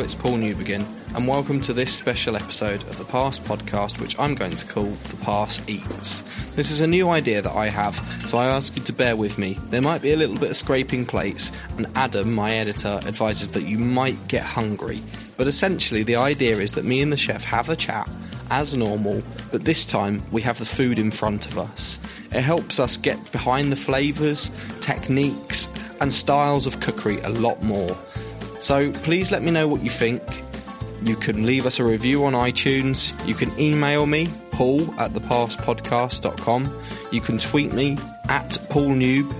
It's Paul Newbegin, and welcome to this special episode of the Pass podcast, which I'm going to call The Pass Eats. This is a new idea that I have, so I ask you to bear with me. There might be a little bit of scraping plates, and Adam, my editor, advises that you might get hungry. But essentially, the idea is that me and the chef have a chat as normal, but this time we have the food in front of us. It helps us get behind the flavours, techniques, and styles of cookery a lot more. So please let me know what you think. You can leave us a review on iTunes. You can email me, paul at thepasspodcast.com. You can tweet me at paulnoob.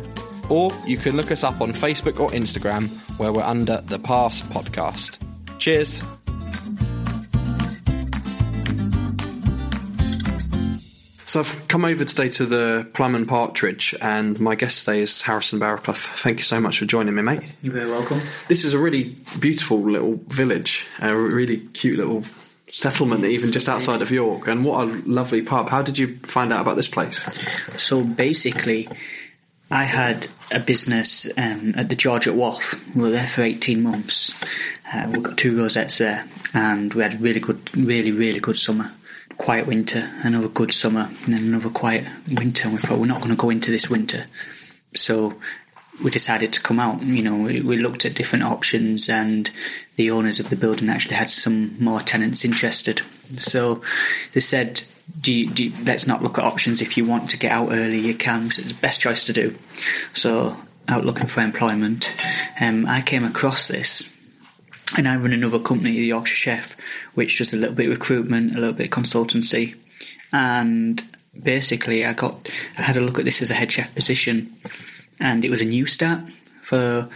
Or you can look us up on Facebook or Instagram where we're under The Pass Podcast. Cheers. So I've come over today to the Plum and Partridge, and my guest today is Harrison Barraclough. Thank you so much for joining me, mate. You're very welcome. This is a really beautiful little village, a really cute little settlement, even just outside of York. And what a lovely pub! How did you find out about this place? So basically, I had a business um, at the George at Wath. We were there for 18 months. Uh, we got two rosettes there, and we had a really good, really, really good summer. Quiet winter, another good summer, and then another quiet winter. And we thought we're not going to go into this winter, so we decided to come out. You know, we, we looked at different options, and the owners of the building actually had some more tenants interested. So they said, do you, do you, let's not look at options. If you want to get out early, you can. It's the best choice to do. So out looking for employment, um, I came across this. And I run another company, the Yorkshire Chef, which does a little bit of recruitment, a little bit of consultancy. And basically, I got, I had a look at this as a head chef position, and it was a new start for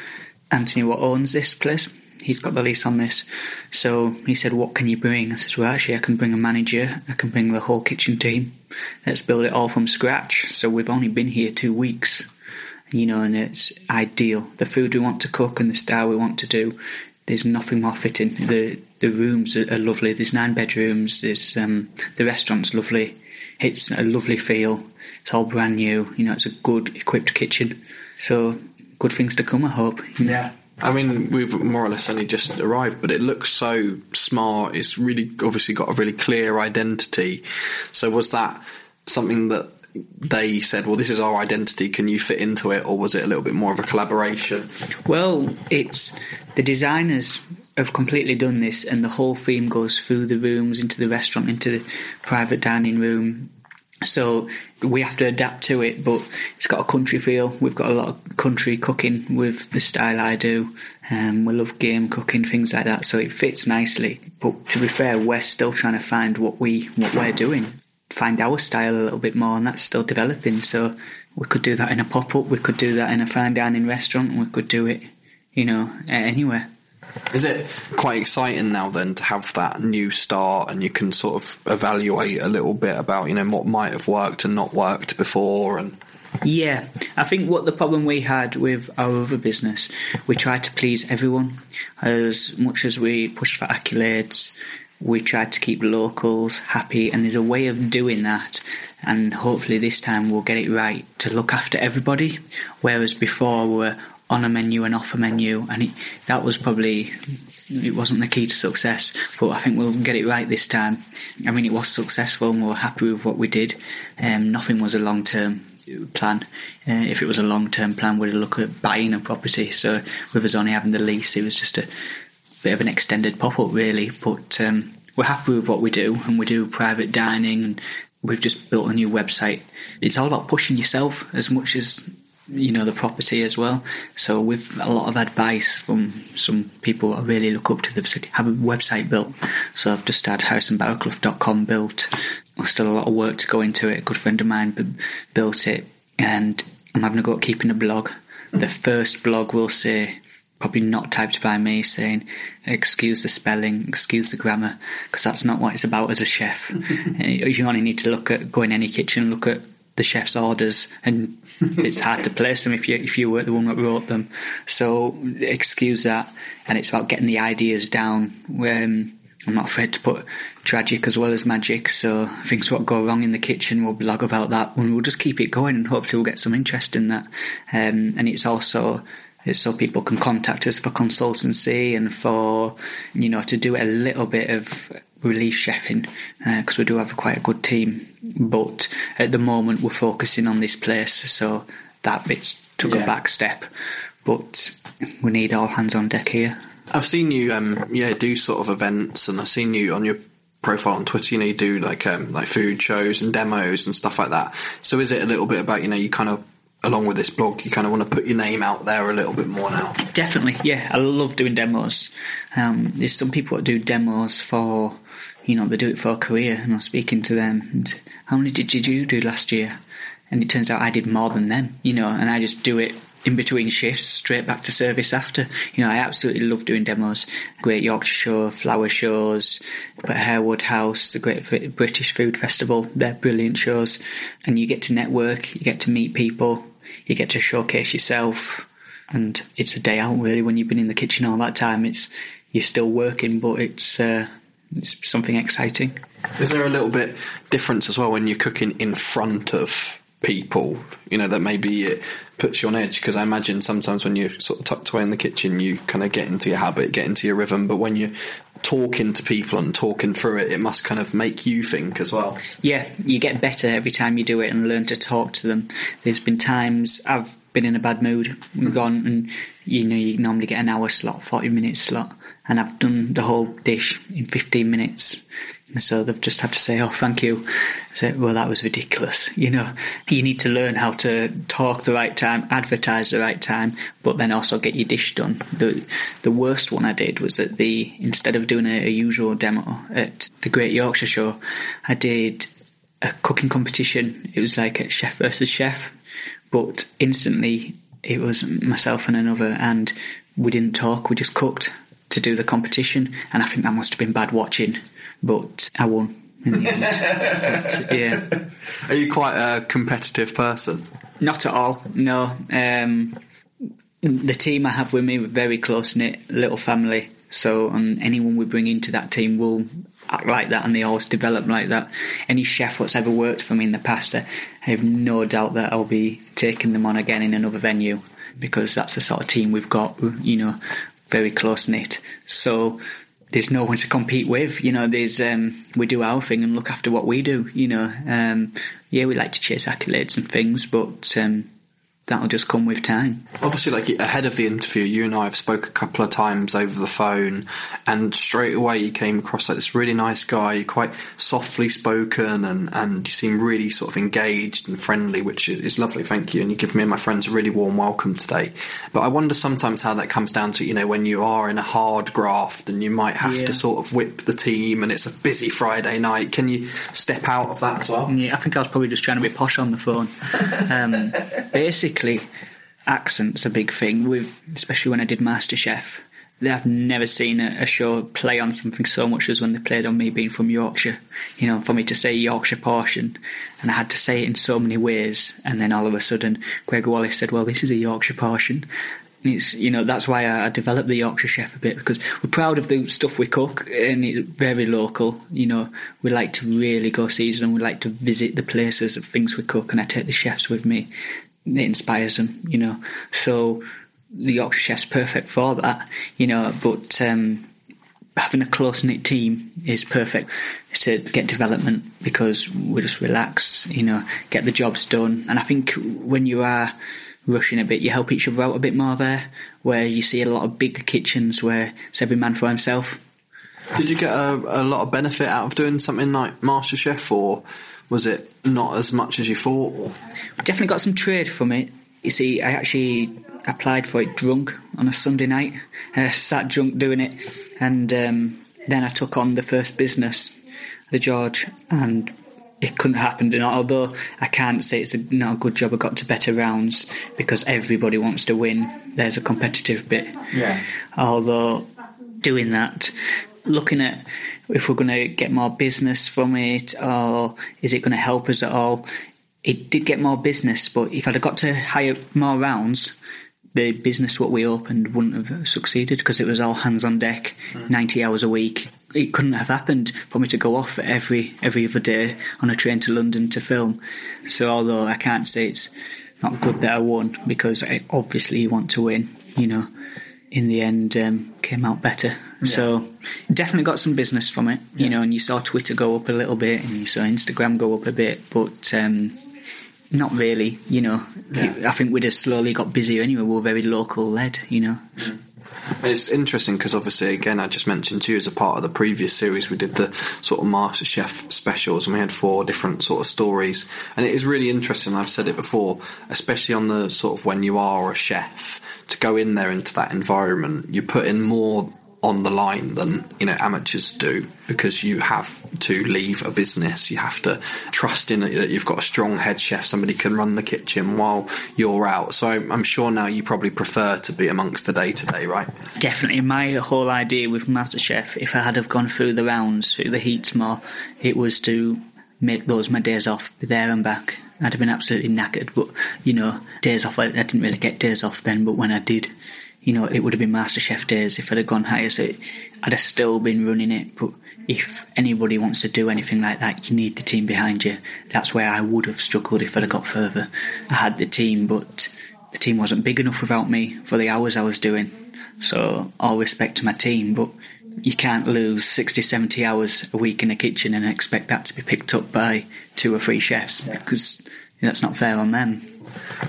Anthony, what owns this place. He's got the lease on this. So he said, What can you bring? I said, Well, actually, I can bring a manager, I can bring the whole kitchen team. Let's build it all from scratch. So we've only been here two weeks, you know, and it's ideal. The food we want to cook and the style we want to do, there's nothing more fitting. The the rooms are, are lovely. There's nine bedrooms. There's um, the restaurant's lovely. It's a lovely feel. It's all brand new. You know, it's a good equipped kitchen. So good things to come. I hope. Yeah. I mean, we've more or less only just arrived, but it looks so smart. It's really obviously got a really clear identity. So was that something that they said, well, this is our identity, can you fit into it? Or was it a little bit more of a collaboration? Well, it's the designers have completely done this, and the whole theme goes through the rooms, into the restaurant, into the private dining room. So we have to adapt to it, but it's got a country feel. We've got a lot of country cooking with the style I do. Um, we love game cooking, things like that. So it fits nicely. But to be fair, we're still trying to find what we what we're doing find our style a little bit more, and that's still developing. So we could do that in a pop up, we could do that in a fine dining restaurant, we could do it, you know, anywhere. Is it quite exciting now then to have that new start and you can sort of evaluate a little bit about, you know, what might have worked and not worked before and yeah, I think what the problem we had with our other business, we tried to please everyone as much as we pushed for accolades we tried to keep locals happy, and there's a way of doing that. And hopefully, this time we'll get it right to look after everybody. Whereas before, we were on a menu and off a menu, and it, that was probably it wasn't the key to success. But I think we'll get it right this time. I mean, it was successful, and we were happy with what we did. Um, nothing was a long term plan. Uh, if it was a long term plan, we'd look at buying a property. So with us only having the lease, it was just a bit of an extended pop up, really. But um, we're happy with what we do, and we do private dining, and we've just built a new website. It's all about pushing yourself as much as you know the property as well. So with a lot of advice from some people I really look up to, they've have a website built. So I've just had harrisonbarraclough.com built. There's still a lot of work to go into it. A good friend of mine built it, and I'm having a go at keeping a blog. The first blog will say probably not typed by me saying, excuse the spelling, excuse the grammar, because that's not what it's about as a chef. you only need to look at, go in any kitchen, look at the chef's orders, and it's hard to place them if you if you were the one that wrote them. So excuse that, and it's about getting the ideas down. Um, I'm not afraid to put tragic as well as magic, so things what go wrong in the kitchen, we'll blog about that, and we'll just keep it going, and hopefully we'll get some interest in that. Um, and it's also so people can contact us for consultancy and for you know to do a little bit of relief chefing because uh, we do have quite a good team. But at the moment, we're focusing on this place, so that bit took yeah. a back step. But we need all hands on deck here. I've seen you, um, yeah, do sort of events, and I've seen you on your profile on Twitter. You know, you do like um, like food shows and demos and stuff like that. So is it a little bit about you know you kind of along with this blog, you kind of want to put your name out there a little bit more now. Definitely, yeah. I love doing demos. Um, there's some people that do demos for, you know, they do it for a career, and I'm speaking to them. And how many did you do last year? And it turns out I did more than them, you know, and I just do it in between shifts, straight back to service after. You know, I absolutely love doing demos. Great Yorkshire Show, flower shows, but Harewood House, the Great British Food Festival, they're brilliant shows. And you get to network, you get to meet people, you get to showcase yourself, and it's a day out really when you've been in the kitchen all that time. It's you're still working, but it's uh, it's something exciting. Is there a little bit difference as well when you're cooking in front of people? You know that maybe it puts you on edge because I imagine sometimes when you're sort of tucked away in the kitchen, you kind of get into your habit, get into your rhythm. But when you're talking to people and talking through it, it must kind of make you think as well. Yeah, you get better every time you do it and learn to talk to them. There's been times I've been in a bad mood and gone and you know you normally get an hour slot, forty minute slot, and I've done the whole dish in fifteen minutes so they've just had to say, "Oh, thank you." Say, "Well, that was ridiculous." You know, you need to learn how to talk the right time, advertise the right time, but then also get your dish done. the The worst one I did was at the instead of doing a, a usual demo at the Great Yorkshire Show, I did a cooking competition. It was like a chef versus chef, but instantly it was myself and another, and we didn't talk. We just cooked to do the competition, and I think that must have been bad watching but I won in the end. but, yeah. Are you quite a competitive person? Not at all. No. Um, the team I have with me, very close knit, little family. So, and anyone we bring into that team will act like that, and they always develop like that. Any chef that's ever worked for me in the past, I have no doubt that I'll be taking them on again in another venue because that's the sort of team we've got. You know, very close knit. So there's no one to compete with. You know, there's um, we do our thing and look after what we do. You know, um, yeah, we like to chase accolades and things, but um, that'll just come with time. Obviously, like ahead of the interview, you and I have spoke a couple of times over the phone, and straight away you came across like this really nice guy, quite softly spoken, and and you seem really sort of engaged and friendly, which is lovely. Thank you, and you give me and my friends a really warm welcome today. But I wonder sometimes how that comes down to you know when you are in a hard graft and you might have yeah. to sort of whip the team, and it's a busy Friday night. Can you step out of that as well? Yeah, I think I was probably just trying to be posh on the phone. Um, basically accent's a big thing with, especially when I did MasterChef. I've never seen a, a, show play on something so much as when they played on me being from Yorkshire. You know, for me to say Yorkshire portion, and I had to say it in so many ways, and then all of a sudden, Gregg Wallace said, "Well, this is a Yorkshire portion." And it's you know that's why I, I developed the Yorkshire chef a bit because we're proud of the stuff we cook and it's very local. You know, we like to really go season. We like to visit the places of things we cook, and I take the chefs with me it inspires them, you know. So the Yorkshire Chef's perfect for that, you know. But um, having a close knit team is perfect to get development because we just relax, you know, get the jobs done. And I think when you are rushing a bit, you help each other out a bit more there. Where you see a lot of big kitchens where it's every man for himself. Did you get a, a lot of benefit out of doing something like MasterChef, or was it not as much as you thought? I definitely got some trade from it. You see, I actually applied for it drunk on a Sunday night. I sat drunk doing it, and um, then I took on the first business, the George, and it couldn't happen. And although I can't say it's a, not a good job, I got to better rounds because everybody wants to win. There's a competitive bit. Yeah. Although doing that, looking at if we're going to get more business from it or is it going to help us at all. It did get more business, but if I'd have got to hire more rounds, the business what we opened wouldn't have succeeded because it was all hands on deck, mm. 90 hours a week. It couldn't have happened for me to go off every every other day on a train to London to film. So although I can't say it's not good that I won because I obviously want to win. You know, in the end, um, came out better. Yeah. So definitely got some business from it. You yeah. know, and you saw Twitter go up a little bit, and you saw Instagram go up a bit, but. Um, not really, you know. Yeah. I think we'd have slowly got busier anyway. We are very local led, you know. Mm. It's interesting because obviously, again, I just mentioned to you as a part of the previous series, we did the sort of Master Chef specials and we had four different sort of stories. And it is really interesting. I've said it before, especially on the sort of when you are a chef to go in there into that environment, you put in more on the line than you know amateurs do because you have to leave a business. You have to trust in that you've got a strong head chef, somebody can run the kitchen while you're out. So I'm sure now you probably prefer to be amongst the day to day, right? Definitely. My whole idea with MasterChef, if I had have gone through the rounds, through the heats more, it was to make those my days off, be there and back. I'd have been absolutely knackered, but you know, days off. I didn't really get days off then, but when I did, you know, it would have been MasterChef days if I'd have gone higher. So I'd have still been running it. But if anybody wants to do anything like that, you need the team behind you. That's where I would have struggled if I'd have got further. I had the team, but the team wasn't big enough without me for the hours I was doing. So all respect to my team, but you can't lose 60, 70 hours a week in the kitchen and expect that to be picked up by two or three chefs because that's not fair on them.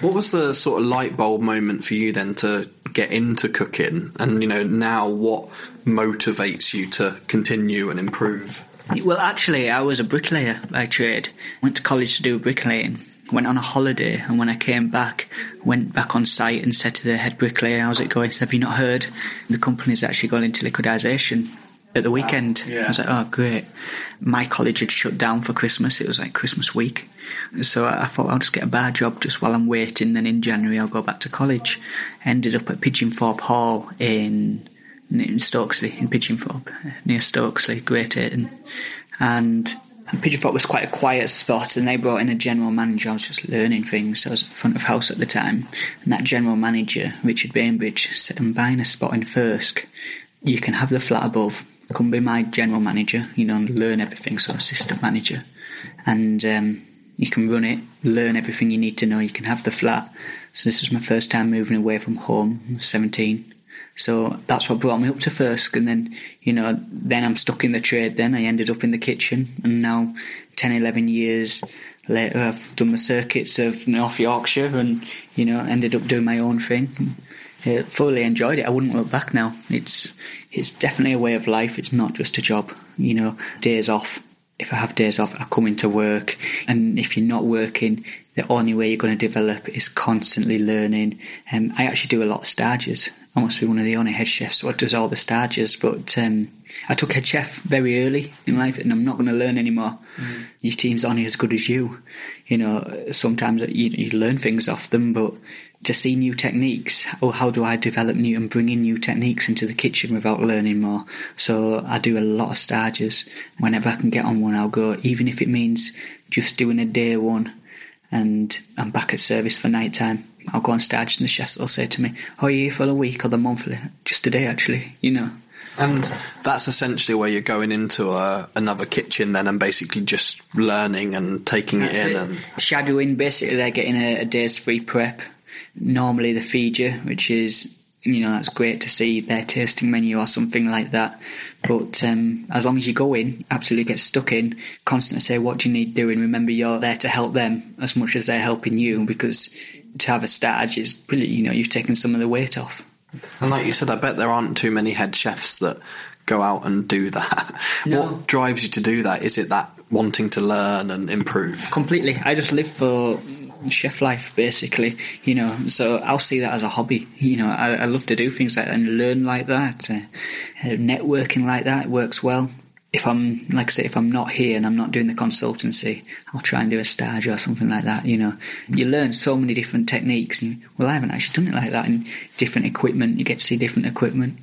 What was the sort of light bulb moment for you then to get into cooking? And, you know, now what motivates you to continue and improve? Well, actually, I was a bricklayer by trade. Went to college to do bricklaying. Went on a holiday, and when I came back, went back on site and said to the head bricklayer, "How's it going?" Have you not heard? The company's actually gone into liquidation at the ah, weekend. Yeah. I was like, "Oh, great!" My college had shut down for Christmas. It was like Christmas week, so I thought I'll just get a bar job just while I'm waiting. Then in January I'll go back to college. Ended up at Pinchinthorpe Hall in in Stokesley, in Pinchinthorpe, near Stokesley, Great Ayton. And, and Pinchinthorpe was quite a quiet spot, and they brought in a general manager. I was just learning things. I was front of house at the time, and that general manager, Richard Bainbridge, said, "I'm buying a spot in Thirsk. You can have the flat above. Come be my general manager, you know, and learn everything. So assistant manager, and." Um, you can run it, learn everything you need to know. You can have the flat. So this was my first time moving away from home. 17. So that's what brought me up to Thirsk. And then, you know, then I'm stuck in the trade. Then I ended up in the kitchen. And now, 10, 11 years later, I've done the circuits of North Yorkshire and, you know, ended up doing my own thing. I fully enjoyed it. I wouldn't look back now. It's, it's definitely a way of life. It's not just a job. You know, days off if I have days off, I come into work. And if you're not working, the only way you're going to develop is constantly learning. Um, I actually do a lot of stages. I must be one of the only head chefs who does all the stages. But um, I took head chef very early in life, and I'm not going to learn anymore. Mm. Your team's only as good as you. You know, sometimes you, you learn things off them, but to see new techniques or how do I develop new and bring in new techniques into the kitchen without learning more. So I do a lot of stages. Whenever I can get on one, I'll go, even if it means just doing a day one and I'm back at service for night time. I'll go on stage and the chefs will say to me, Oh, are you here for the week or the month? Just a day, actually, you know. And that's essentially where you're going into a, another kitchen then and basically just learning and taking that's it in. It. and Shadowing, basically, they're getting a, a day's free prep normally they feed you, which is you know that's great to see their tasting menu or something like that. But um, as long as you go in, absolutely get stuck in, constantly say what do you need doing. Remember, you're there to help them as much as they're helping you because to have a stage is really you know you've taken some of the weight off. And like you said, I bet there aren't too many head chefs that go out and do that. No. What drives you to do that? Is it that wanting to learn and improve? Completely. I just live for chef life, basically. You know, so I'll see that as a hobby. You know, I, I love to do things like that and learn like that. Uh, uh, networking like that works well. If I'm, like I say, if I'm not here and I'm not doing the consultancy, I'll try and do a stage or something like that. You know, you learn so many different techniques. And well, I haven't actually done it like that. In different equipment, you get to see different equipment.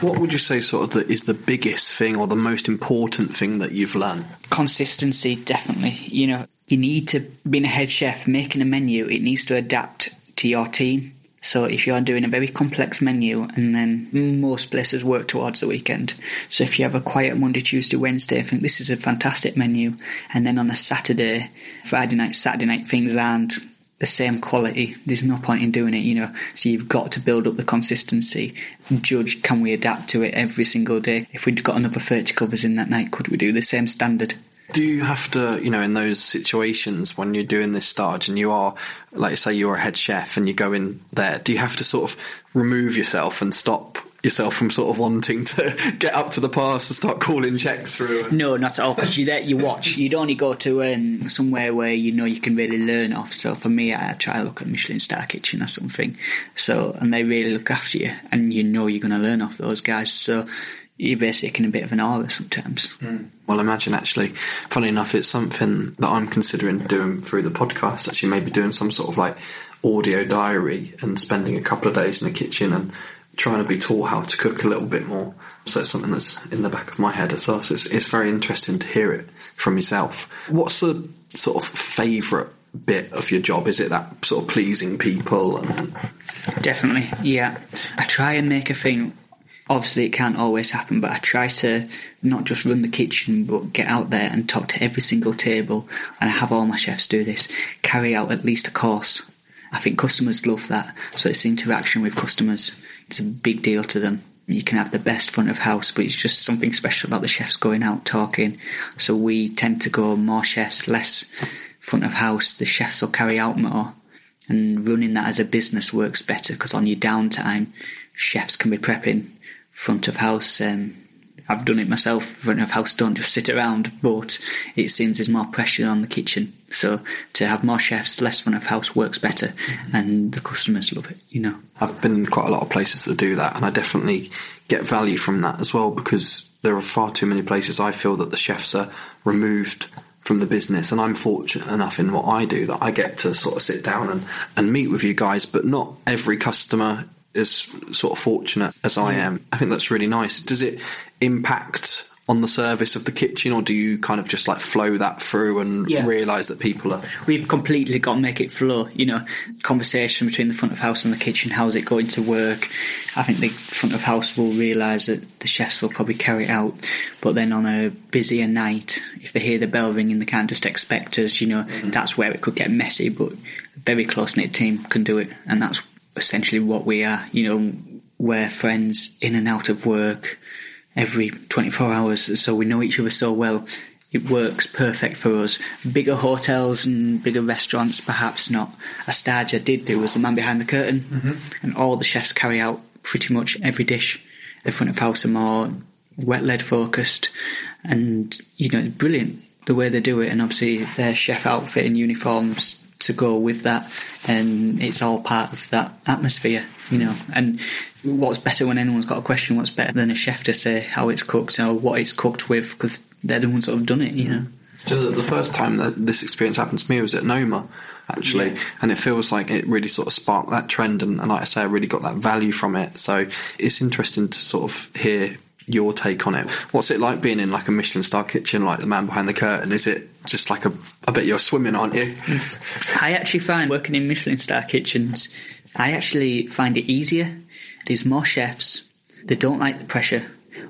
What would you say sort of the, is the biggest thing or the most important thing that you've learned? Consistency, definitely. You know, you need to, being a head chef, making a menu, it needs to adapt to your team. So if you're doing a very complex menu and then most places work towards the weekend. So if you have a quiet Monday, Tuesday, Wednesday, I think this is a fantastic menu. And then on a Saturday, Friday night, Saturday night, things aren't the same quality. There's no point in doing it, you know. So you've got to build up the consistency. Judge, can we adapt to it every single day? If we'd got another 30 covers in that night, could we do the same standard? Do you have to, you know, in those situations when you're doing this stage and you are, like, say you're a head chef and you go in there, do you have to sort of remove yourself and stop yourself from sort of wanting to get up to the pass and start calling checks through? No, not at all. Because you there, you watch. You'd only go to um, somewhere where you know you can really learn off. So for me, I try to look at Michelin Star Kitchen or something. So and they really look after you, and you know you're going to learn off those guys. So you're basically in a bit of an awe sometimes. Mm. Well, imagine actually, funny enough, it's something that I'm considering doing through the podcast. Actually, maybe doing some sort of like audio diary and spending a couple of days in the kitchen and trying to be taught how to cook a little bit more. So it's something that's in the back of my head as well. So it's, it's very interesting to hear it from yourself. What's the sort of favourite bit of your job? Is it that sort of pleasing people? And... Definitely, yeah. I try and make a thing. Obviously, it can't always happen, but I try to not just run the kitchen, but get out there and talk to every single table. And I have all my chefs do this. Carry out at least a course. I think customers love that. So it's interaction with customers it's a big deal to them. You can have the best front of house, but it's just something special about the chefs going out talking. So we tend to go more chefs, less front of house. The chefs will carry out more, and running that as a business works better because on your downtime, chefs can be prepping front of house. Um, I've done it myself. Front of house don't just sit around, but it seems there's more pressure on the kitchen. So to have more chefs, less front of house works better, mm-hmm. and the customers love it. You know, I've been in quite a lot of places that do that, and I definitely get value from that as well because there are far too many places I feel that the chefs are removed from the business and I'm fortunate enough in what I do that I get to sort of sit down and, and meet with you guys, but not every customer is sort of fortunate as I am. I think that's really nice. Does it impact on the service of the kitchen, or do you kind of just like flow that through and yeah. realise that people are? We've completely got to make it flow. You know, conversation between the front of house and the kitchen. How's it going to work? I think the front of house will realise that the chefs will probably carry it out, but then on a busier night, if they hear the bell ringing, they can't just expect us. You know, mm-hmm. that's where it could get messy. But a very close knit team can do it, and that's essentially what we are. You know, we're friends in and out of work every 24 hours, so we know each other so well. It works perfect for us. Bigger hotels and bigger restaurants, perhaps not. A stage I did do was the man behind the curtain, mm-hmm. and all the chefs carry out pretty much every dish. The front of house are more wet lead focused, and you know, it's brilliant the way they do it. And obviously, their chef outfit and uniforms to go with that, and it's all part of that atmosphere, you know. And what's better when anyone's got a question? What's better than a chef to say how it's cooked or what it's cooked with? Because they're the ones that have done it, you know. So the first time that this experience happened to me was at Noma, actually, yeah. and it feels like it really sort of sparked that trend, and, and like I say, I really got that value from it. So it's interesting to sort of hear your take on it. What's it like being in like a Michelin star kitchen, like the man behind the curtain? Is it just like a? I bet you're swimming, aren't you? I actually find working in Michelin star kitchens, I actually find it easier. There's more chefs. They don't like the pressure,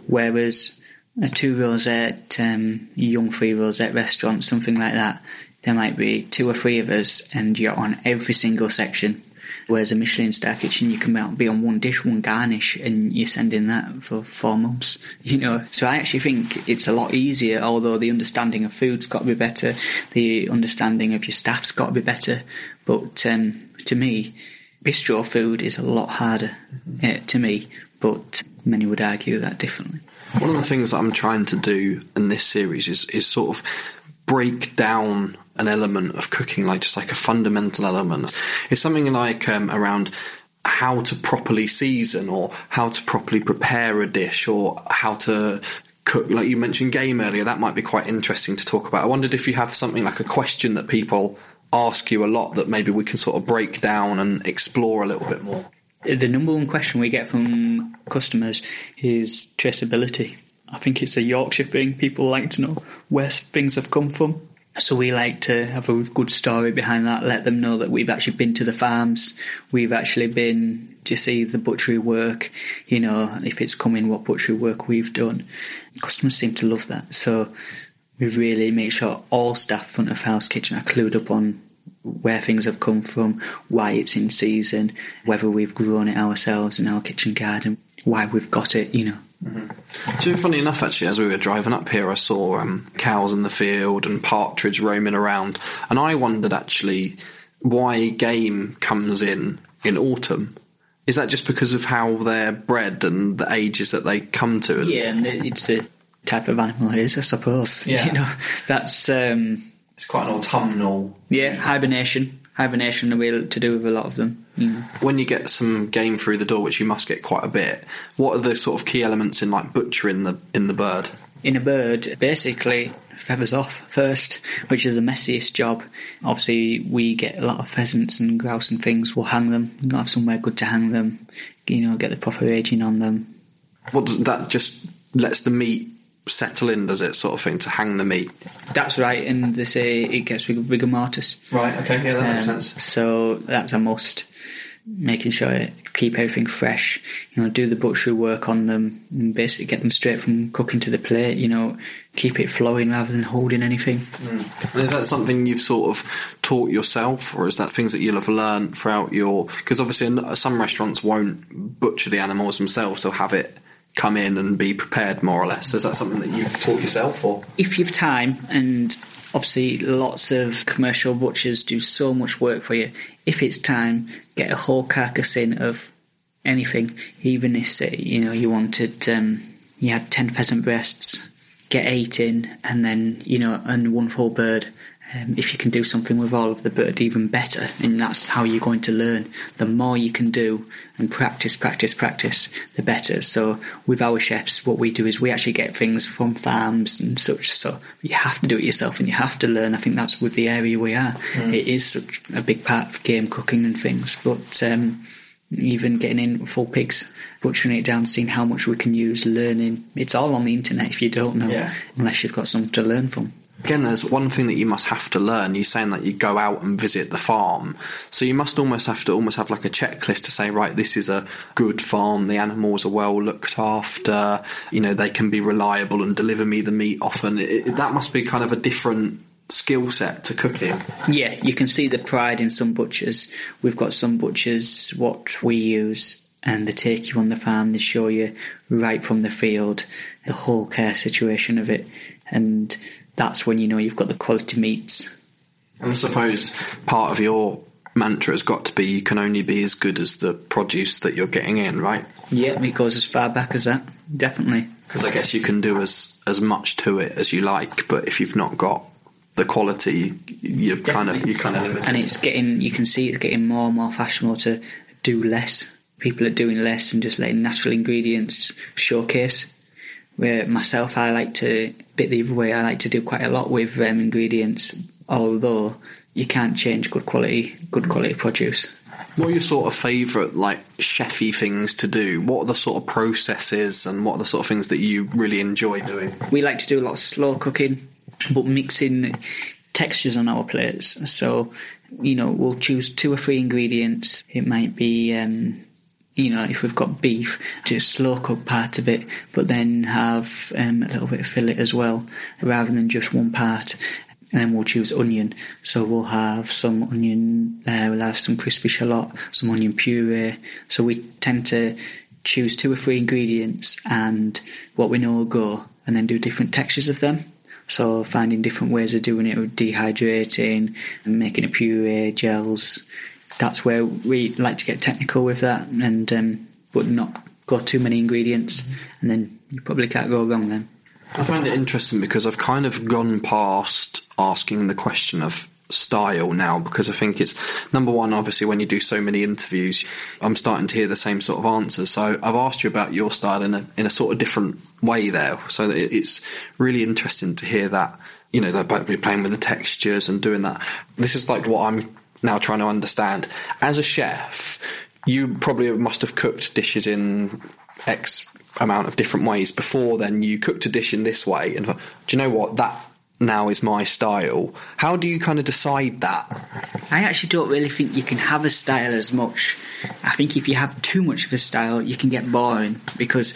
whereas a two rosette, um, young free rosette restaurant, something like that, there might be two or three of us, and you're on every single section. Whereas a Michelin star kitchen, you can be on one dish, one garnish, and you're sending that for four months. You know, so I actually think it's a lot easier. Although the understanding of food's got to be better, the understanding of your staff's got to be better. But um, to me, bistro food is a lot harder uh, to me. But many would argue that differently. One of the things that I'm trying to do in this series is is sort of break down an element of cooking, like just like a fundamental element. It's something like um, around how to properly season or how to properly prepare a dish or how to cook. Like you mentioned game earlier, that might be quite interesting to talk about. I wondered if you have something like a question that people ask you a lot that maybe we can sort of break down and explore a little bit more. The number one question we get from customers is traceability. I think it's a Yorkshire thing. People like to know where things have come from. So we like to have a good story behind that, let them know that we've actually been to the farms, we've actually been to see the butchery work, you know, if it's coming, what butchery work we've done. Customers seem to love that. So we really make sure all staff front of house kitchen are clued up on where things have come from, why it's in season, whether we've grown it ourselves in our kitchen garden, why we've got it, you know. So funny enough, actually, as we were driving up here, I saw um, cows in the field and partridge roaming around, and I wondered actually why game comes in in autumn. Is that just because of how they're bred and the ages that they come to? Yeah, and it's the type of animal it is, I suppose. Yeah. You know, that's um, It's quite an autumnal. yeah, hibernation. Hibernation will be to do with a lot of them. You know. When you get some game through the door, which you must get quite a bit, what are the sort of key elements in like butchering the in the bird? In a bird, basically feathers off first, which is the messiest job. Obviously, we get a lot of pheasants and grouse and things. We'll hang them. You've got to have somewhere good to hang them. You know, get the proper aging on them. What does that just lets the meat settle in? Does it sort of thing to hang the meat? That's right, and they say it gets rig- rigor mortis. Right. Okay. Yeah, that Um, makes sense. So that's a must. Making sure I keep everything fresh. You know, do the butchery work on them, and basically get them straight from cooking to the plate. You know, keep it flowing rather than holding anything. And is that something you've sort of taught yourself, or is that things that you'll have learned throughout your? Because obviously, some restaurants won't butcher the animals themselves; they'll have it come in and be prepared more or less. Is that something that you've taught yourself, or? if you've time, and obviously lots of commercial butchers do so much work for you. If it's time, get a whole carcass in of anything, even if you know you wanted um, you had ten pheasant breasts, get eight in, and then you know and one full bird. Um, if you can do something with all of the bird, even better, and that's how you're going to learn. The more you can do and practice, practice, practice, the better. So with our chefs, what we do is we actually get things from farms and such. So you have to do it yourself, and you have to learn. I think that's with the area we are. It is such a big part of game cooking and things, but. Um, even getting in full pigs, butchering it down, seeing how much we can use, learning. It's all on the internet if you don't know, Yeah. unless you've got something to learn from. Again, there's one thing that you must have to learn. You're saying that you go out and visit the farm, so you must almost have to almost have like a checklist to say, right, this is a good farm. The animals are well looked after. You know, they can be reliable and deliver me the meat often. It, that must be kind of a different skill set to cooking. Yeah, you can see the pride in some butchers. We've got some butchers, what we use, and they take you on the farm, they show you right from the field the whole care situation of it, and that's when you know you've got the quality meats. And I suppose part of your mantra has got to be you can only be as good as the produce that you're getting in, right? Yeah, it goes as far back as that, definitely. Because I guess you can do as as much to it as you like, but if you've not got the quality, you're kind of you kind of limited. and it's getting you can see it's getting more and more fashionable to do less people are doing less and just letting natural ingredients showcase where myself I like to bit the other way I like to do quite a lot with um, ingredients although you can't change good quality good quality produce What are your sort of favourite like chefy things to do? What are the sort of processes and what are the sort of things that you really enjoy doing? we like to do a lot of slow cooking, but mixing textures on our plates. So, you know, we'll choose two or three ingredients. It might be, um, you know, if we've got beef, just slow cook part of it, but then have um, a little bit of fillet as well, rather than just one part. And then we'll choose onion. So we'll have some onion, uh, we'll have some crispy shallot, some onion puree. So we tend to choose two or three ingredients and what we know will go, and then do different textures of them. So finding different ways of doing it dehydrating and making a puree, gels. That's where we like to get technical with that, and um, but not go too many ingredients, and then you probably can't go wrong then. I find it interesting because I've kind of gone past asking the question of style now because I think it's number one, obviously when you do so many interviews, I'm starting to hear the same sort of answers. So I've asked you about your style in a, in a sort of different way there. So it's really interesting to hear that, you know, that playing with the textures and doing that. This is like what I'm now trying to understand. As a chef, you probably must have cooked dishes in X amount of different ways before then you cooked a dish in this way and do you know what that now is my style how do you kind of decide that I actually don't really think you can have a style as much. I think if you have too much of a style, you can get boring because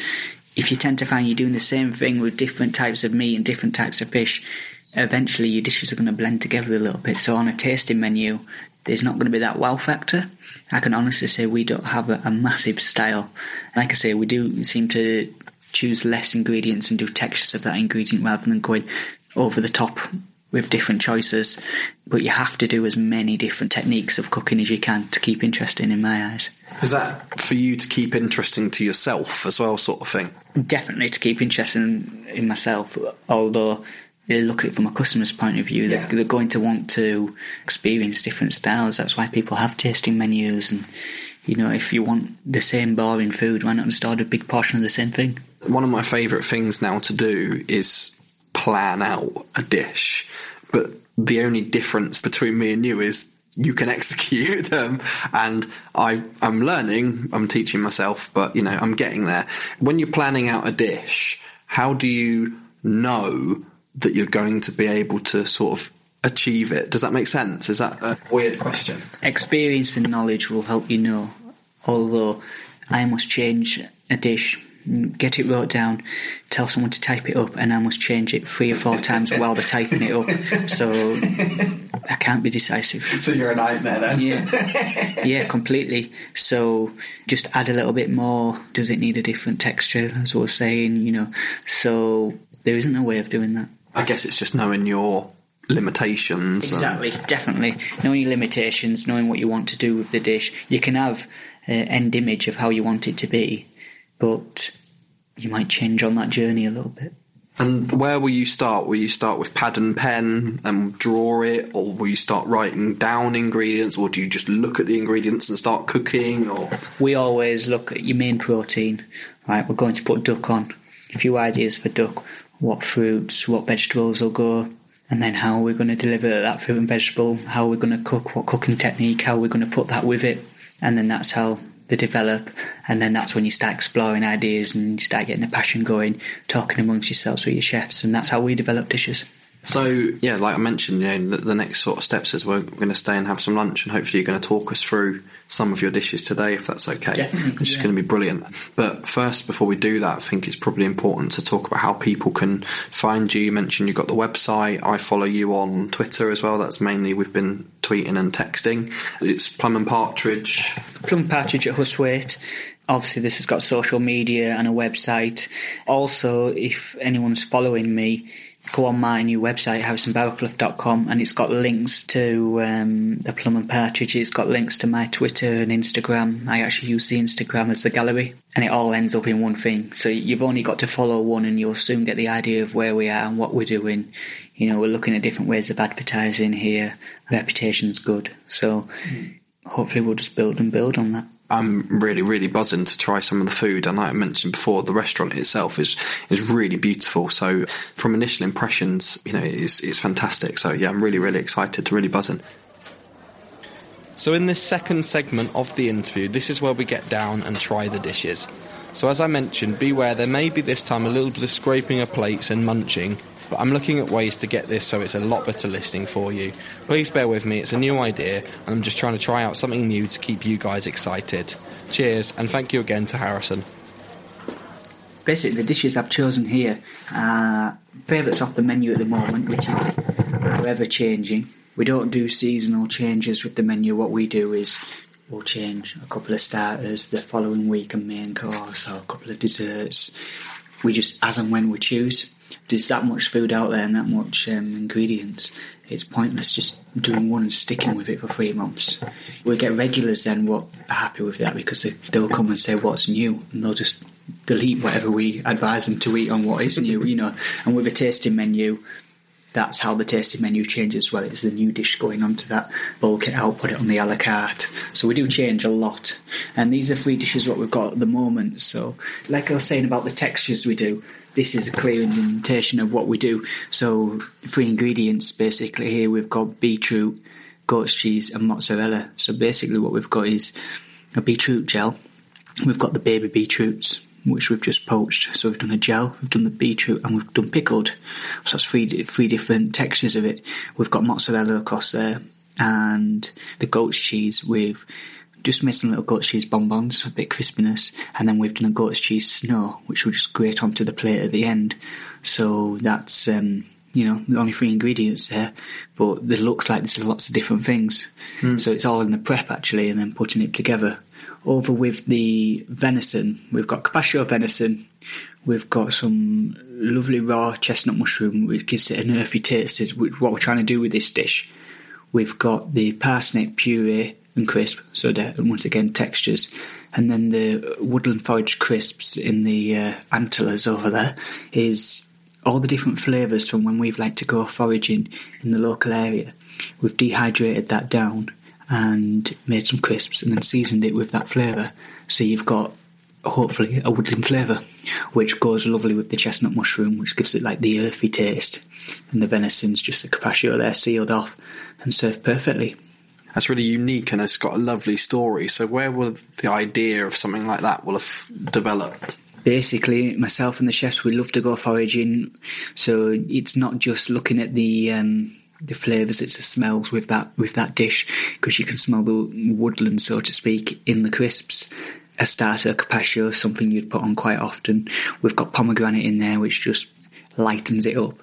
if you tend to find you're doing the same thing with different types of meat and different types of fish, eventually your dishes are going to blend together a little bit. So on a tasting menu, there's not going to be that wow factor. I can honestly say we don't have a, a massive style. Like I say, we do seem to choose less ingredients and do textures of that ingredient rather than going over the top with different choices. But you have to do as many different techniques of cooking as you can to keep interesting in my eyes. Is that for you to keep interesting to yourself as well, sort of thing? Definitely to keep interesting in myself, although they look at it from a customer's point of view. They're, they're, going to want to experience different styles. That's why people have tasting menus. And, you know, if you want the same boring food, why not just order a big portion of the same thing? One of my favourite things now to do is plan out a dish. But the only difference between me and you is you can execute them and I, I'm learning, I'm teaching myself, but you know, I'm getting there. When you're planning out a dish, how do you know that you're going to be able to sort of achieve it? Does that make sense? Is that a weird question? Experience and knowledge will help you know. Although I must change a dish get it wrote down, tell someone to type it up, and I must change it three or four times while they're typing it up. So I can't be decisive. So you're a nightmare then? Yeah. Yeah, completely. So just add a little bit more. Does it need a different texture, as I was saying, you know? So there isn't a way of doing that. I guess it's just knowing your limitations. Exactly, and... definitely. Knowing your limitations, knowing what you want to do with the dish. You can have an uh, end image of how you want it to be, but you might change on that journey a little bit. And where will you start? Will you start with pad and pen and draw it, or will you start writing down ingredients, or do you just look at the ingredients and start cooking? Or we always look at your main protein. Right, we're going to put duck on. A few ideas for duck: what fruits, what vegetables will go, and then how we're going to deliver that fruit and vegetable. How we're going to cook, what cooking technique, how we're going to put that with it, and then that's how they develop, and then that's when you start exploring ideas and you start getting the passion going, talking amongst yourselves with your chefs, and that's how we develop dishes. So yeah, like I mentioned, you know, the, the next sort of steps is we're, going to stay and have some lunch, and hopefully you're going to talk us through some of your dishes today, if that's okay. Definitely, which yeah. is going to be brilliant. But first, before we do that, I think it's probably important to talk about how people can find you. You mentioned you've got the website. I follow you on Twitter as well. That's mainly we've been tweeting and texting. It's Plum and Partridge. Plum and Partridge at Husthwaite. Obviously, this has got social media and a website. Also, if anyone's following me, go on my new website, harrisonbarraclough.com, and it's got links to um, the Plum and Partridge. It's got links to my Twitter and Instagram. I actually use the Instagram as the gallery, and it all ends up in one thing. So you've only got to follow one, and you'll soon get the idea of where we are and what we're doing. You know, we're looking at different ways of advertising here. Reputation's good, so mm. hopefully we'll just build and build on that. I'm really, really buzzing to try some of the food. And like I mentioned before, the restaurant itself is, is really beautiful. So from initial impressions, you know, it's, it's fantastic. So yeah, I'm really, really excited to really buzzing. So in this second segment of the interview, this is where we get down and try the dishes. So as I mentioned, beware there may be this time a little bit of scraping of plates and munching, but I'm looking at ways to get this so it's a lot better listening for you. Please bear with me, it's a new idea, and I'm just trying to try out something new to keep you guys excited. Cheers, and thank you again to Harrison. Basically, the dishes I've chosen here are favourites off the menu at the moment, which is forever changing. We don't do seasonal changes with the menu. What we do is we'll change a couple of starters the following week, a main course, or a couple of desserts. We just, as and when we choose there's that much food out there and that much um, ingredients. It's pointless just doing one and sticking with it for three months. We get regulars then what are happy with that because they, they'll come and say what's new and they'll just delete whatever we advise them to eat on what is new, you know. And with a tasting menu, that's how the tasting menu changes well. It's the new dish going onto that bulk it out, put it on the a la carte. So we do change a lot. And these are three dishes what we've got at the moment. So like I was saying about the textures we do, this is a clear indication of what we do. So three ingredients basically here we've got beetroot, goat's cheese and mozzarella. So basically what we've got is a beetroot gel. We've got the baby beetroots, which we've just poached. So we've done a gel, we've done the beetroot, and we've done pickled. So that's three three different textures of it. We've got mozzarella across there, and the goat's cheese with just made some little goat's cheese bonbons, a bit crispiness, and then we've done a goat's cheese snow, which we'll just grate onto the plate at the end. So that's um, you know, the only three ingredients there, but it looks like there's lots of different things. So it's all in the prep actually, and then putting it together. Over with the venison, we've got carpaccio venison, we've got some lovely raw chestnut mushroom, which gives it an earthy taste. Is what we're trying to do with this dish. We've got the parsnip puree and crisp, so that once again textures, and then the woodland forage crisps in the uh, antlers over there is all the different flavours from when we've liked to go foraging in the local area. We've dehydrated that down and made some crisps and then seasoned it with that flavour. So you've got hopefully a woodland flavour, which goes lovely with the chestnut mushroom, which gives it like the earthy taste. And the venison's just the carpaccio there sealed off and served perfectly. That's really unique and it's got a lovely story. So where will the idea of something like that will have developed? basically myself and the chefs we love to go foraging so it's not just looking at the um, the flavors it's the smells with that with that dish because you can smell the woodland so to speak in the crisps a starter carpaccio something you'd put on quite often we've got pomegranate in there which just lightens it up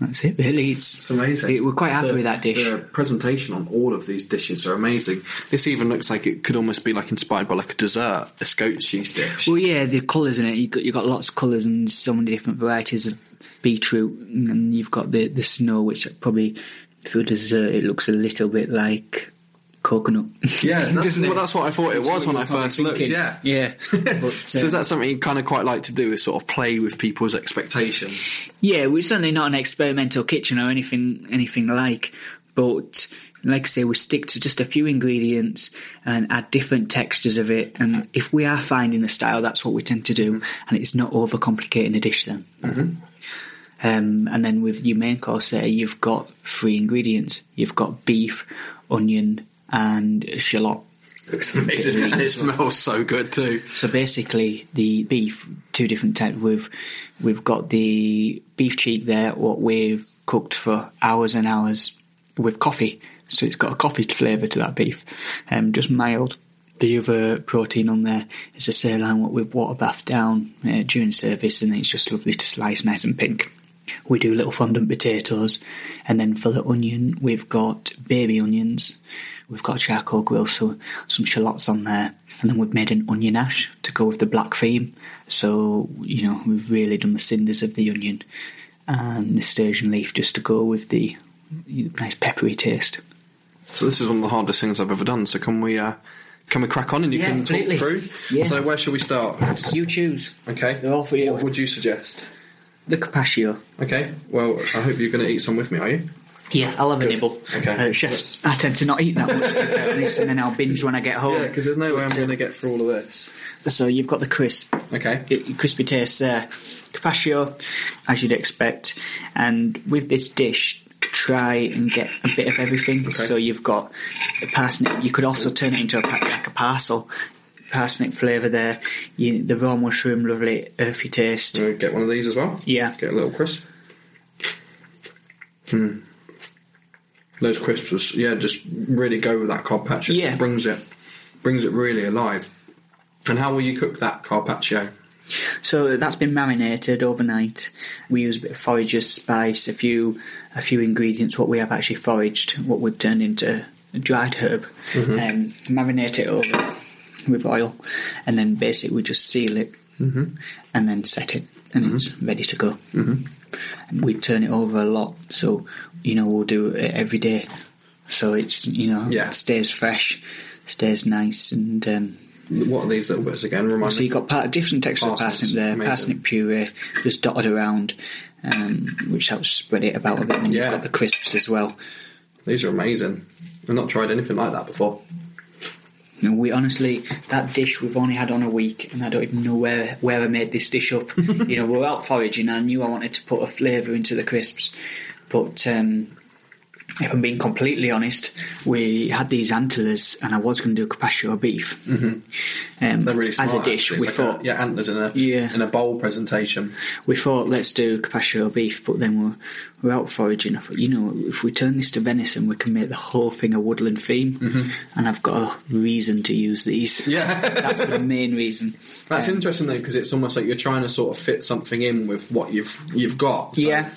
that's it really it's, It's amazing. it- we're quite happy The- with that dish The presentation on all of these dishes are amazing. This even looks like it could almost be like inspired by like a dessert, a goat cheese dish. Well, yeah, the colours in it. You got you got lots of colours and so many different varieties of beetroot, and you've got the the snow, which probably for dessert it looks a little bit like coconut. Yeah, that's, well, that's what I thought it was when I first looked. Yeah, yeah. But, So uh, is that something you kind of quite like to do? Is sort of play with people's expectations? Yeah, we're certainly not an experimental kitchen or anything anything like, but like I say, we stick to just a few ingredients and add different textures of it. And if we are finding a style, that's what we tend to do, and it's not overcomplicating the dish then. Um, and then with your main course there, you've got three ingredients. You've got beef, onion, and shallot. Looks amazing, and it smells so good too. So basically, the beef, two different types. We've we've got the beef cheek there, what we've cooked for hours and hours with coffee. So it's got a coffee flavour to that beef, um, just mild. The other protein on there is a sirloin, what we've water bathed down uh, during service, and it's just lovely to slice nice and pink. We do little fondant potatoes, and then for the onion, we've got baby onions. We've got a charcoal grill, so some shallots on there, and then we've made an onion ash to go with the black theme. So you know we've really done the cinders of the onion and the nasturtium leaf just to go with the nice peppery taste. So this is one of the hardest things I've ever done. So can we uh, can we crack on and you Yeah, can completely. talk through? Yeah. So where shall we start? You choose Okay. They're all for you. What would you suggest? The carpaccio. Okay. Well, I hope you're going to eat some with me. Are you? Yeah, I'll have a Good. nibble. Okay. Uh, chefs, I tend to not eat that much, to be honest, and then I'll binge when I get home. Yeah, because there's no way I'm going to get through all of this. So you've got the crisp, Okay. it- crispy taste there. Carpaccio, as you'd expect. And with this dish, try and get a bit of everything. Okay. So you've got the parsnip. You could also turn it into a, pa- like a parcel. Parsnip flavour there. You, the raw mushroom, lovely earthy taste. So get one of these as well. Yeah. Get a little crisp. Hmm. Those crisps, yeah, just really go with that carpaccio. Yeah. brings it, brings it really alive. And how will you cook that carpaccio? So that's been marinated overnight. We use a bit of forager's spice, a few a few ingredients. What we have actually foraged, what we've turned into a dried herb. Um, marinate it over with oil, and then basically we just seal it, and then set it, and it's ready to go. Mm-hmm. And we turn it over a lot, so you know we'll do it every day. So it's you know Yeah. stays fresh, stays nice, and um, What are these little bits again? Remind so you've got part, different texture of parsnip there, amazing. parsnip puree just dotted around, um, which helps spread it about a bit. And then Yeah. you've got the crisps as well. These are amazing. I've not tried anything like that before. You know, we honestly that dish we've only had on a week, and I don't even know where where I made this dish up. you know, we're out foraging. I knew I wanted to put a flavour into the crisps, but um, if I'm being completely honest, we had these antlers, and I was going to do carpaccio beef. Mm-hmm. Um, really as a dish. actually. We like a- thought yeah, antlers in a Yeah. in a bowl presentation. we thought let's do carpaccio beef, but then we're, we're out foraging. I thought, you know, if we turn this to venison, we can make the whole thing a woodland theme, and I've got a reason to use these. Mm-hmm. Yeah. that's the main reason. That's Um, interesting though, because it's almost like you're trying to sort of fit something in with what you've you've got. So Yeah.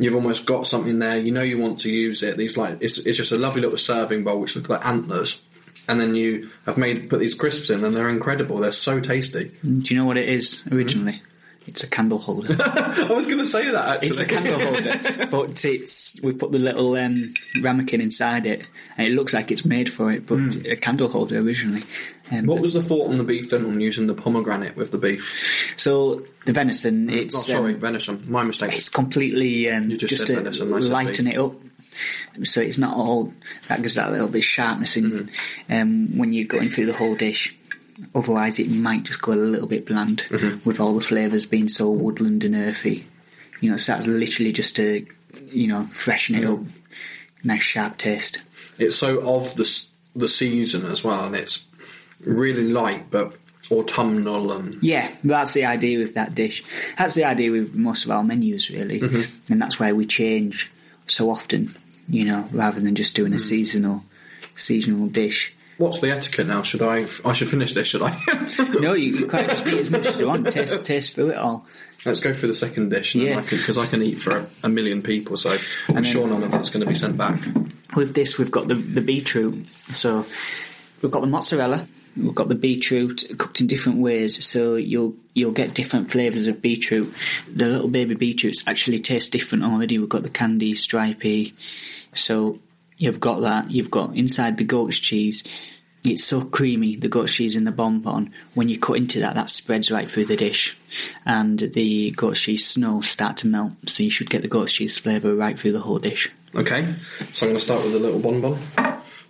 You've almost got something there. You know you want to use it. These like it's it's just a lovely little serving bowl which look like antlers, and then you have made put these crisps in, and they're incredible. They're so tasty. Do you know what it is originally? It's a candle holder. I was going to say that actually. It's a candle holder, but it's we put the little um, ramekin inside it, and it looks like it's made for it, but a candle holder originally. Um, What was the thought on the beef then on using the pomegranate with the beef? so the venison? It's oh, sorry, um, venison. My mistake. it's completely um, just just, to venison, I lighten it up. So it's not all that gives that little bit of sharpness in Mm-hmm. um, when you're going through the whole dish. Otherwise, it might just go a little bit bland Mm-hmm. with all the flavours being so woodland and earthy. You know, so that's literally just to you know freshen it up. Nice sharp taste. It's so of the the season as well, and it's really light but autumnal and Yeah, that's the idea with that dish. That's the idea with most of our menus, really, Mm-hmm. and that's why we change so often. You know, rather than just Mm. doing a seasonal seasonal dish. What's the etiquette now? Should I? I should finish this, should I? No, you, you quite just eat as much as you want. Taste taste through it all. Let's go through the second dish, Yeah. because I, can eat for a, a million people, so I'm then- sure none of that's going to be sent back. With this, we've got the the beetroot. So we've got the mozzarella. We've got the beetroot cooked in different ways, so you'll you'll get different flavours of beetroot. The little baby beetroots actually taste different already. We've got the candy, stripy, so you've got that. You've got inside the goat's cheese. It's so creamy, the goat's cheese in the bonbon. When you cut into that, that spreads right through the dish, and the goat's cheese snow start to melt. So you should get the goat's cheese flavour right through the whole dish. Okay, so I'm going to start with the little bonbon.